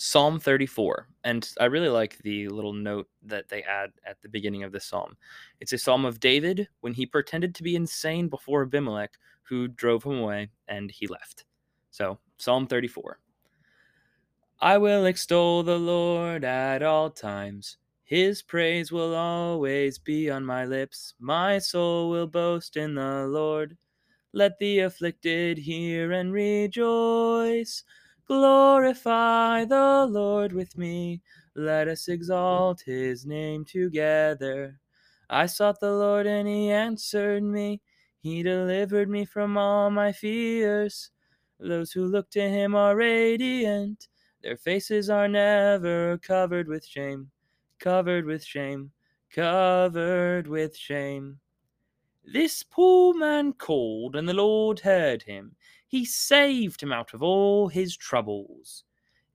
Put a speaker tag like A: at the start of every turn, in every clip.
A: Psalm 34. And I really like the little note that they add at the beginning of the psalm. It's a psalm of David when he pretended to be insane before Abimelech, who drove him away, and he left. So, Psalm 34. I will extol the Lord at all times. His praise will always be on my lips. My soul will boast in the Lord. Let the afflicted hear and rejoice. Glorify the Lord with me. Let us exalt his name together. I sought the Lord and he answered me. He delivered me from all my fears. Those who look to him are radiant. Their faces are never covered with shame. Covered with shame. Covered with shame. This poor man called, and the Lord heard him. He saved him out of all his troubles.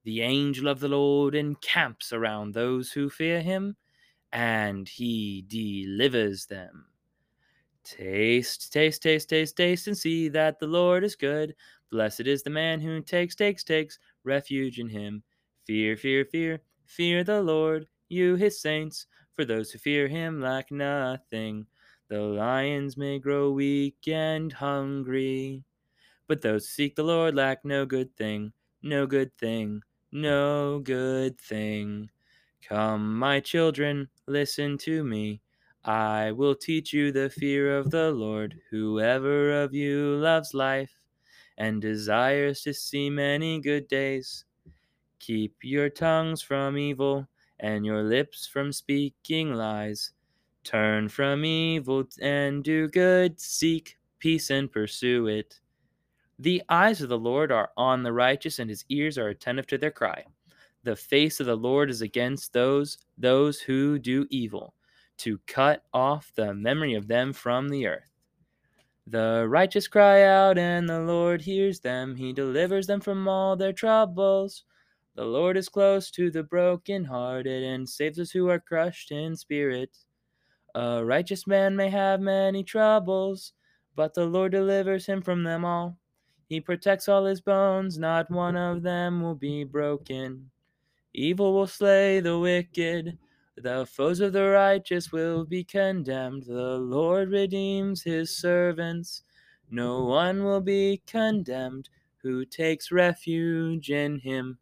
A: The angel of the Lord encamps around those who fear him, and he delivers them. Taste, taste, taste, taste, taste, and see that the Lord is good. Blessed is the man who takes, takes, takes refuge in him. Fear, fear, fear, fear the Lord, you his saints, for those who fear him lack nothing. The lions may grow weak and hungry, but those who seek the Lord lack no good thing, no good thing, no good thing. Come, my children, listen to me. I will teach you the fear of the Lord. Whoever of you loves life and desires to see many good days, keep your tongues from evil and your lips from speaking lies. Turn from evil and do good, seek peace and pursue it. The eyes of the Lord are on the righteous, and his ears are attentive to their cry. The face of the Lord is against those those who do evil, to cut off the memory of them from the earth. The righteous cry out, and the Lord hears them. He delivers them from all their troubles. The Lord is close to the brokenhearted and saves those who are crushed in spirit. A righteous man may have many troubles, but the Lord delivers him from them all. He protects all his bones, not one of them will be broken. Evil will slay the wicked, the foes of the righteous will be condemned. The Lord redeems his servants, no one will be condemned who takes refuge in him.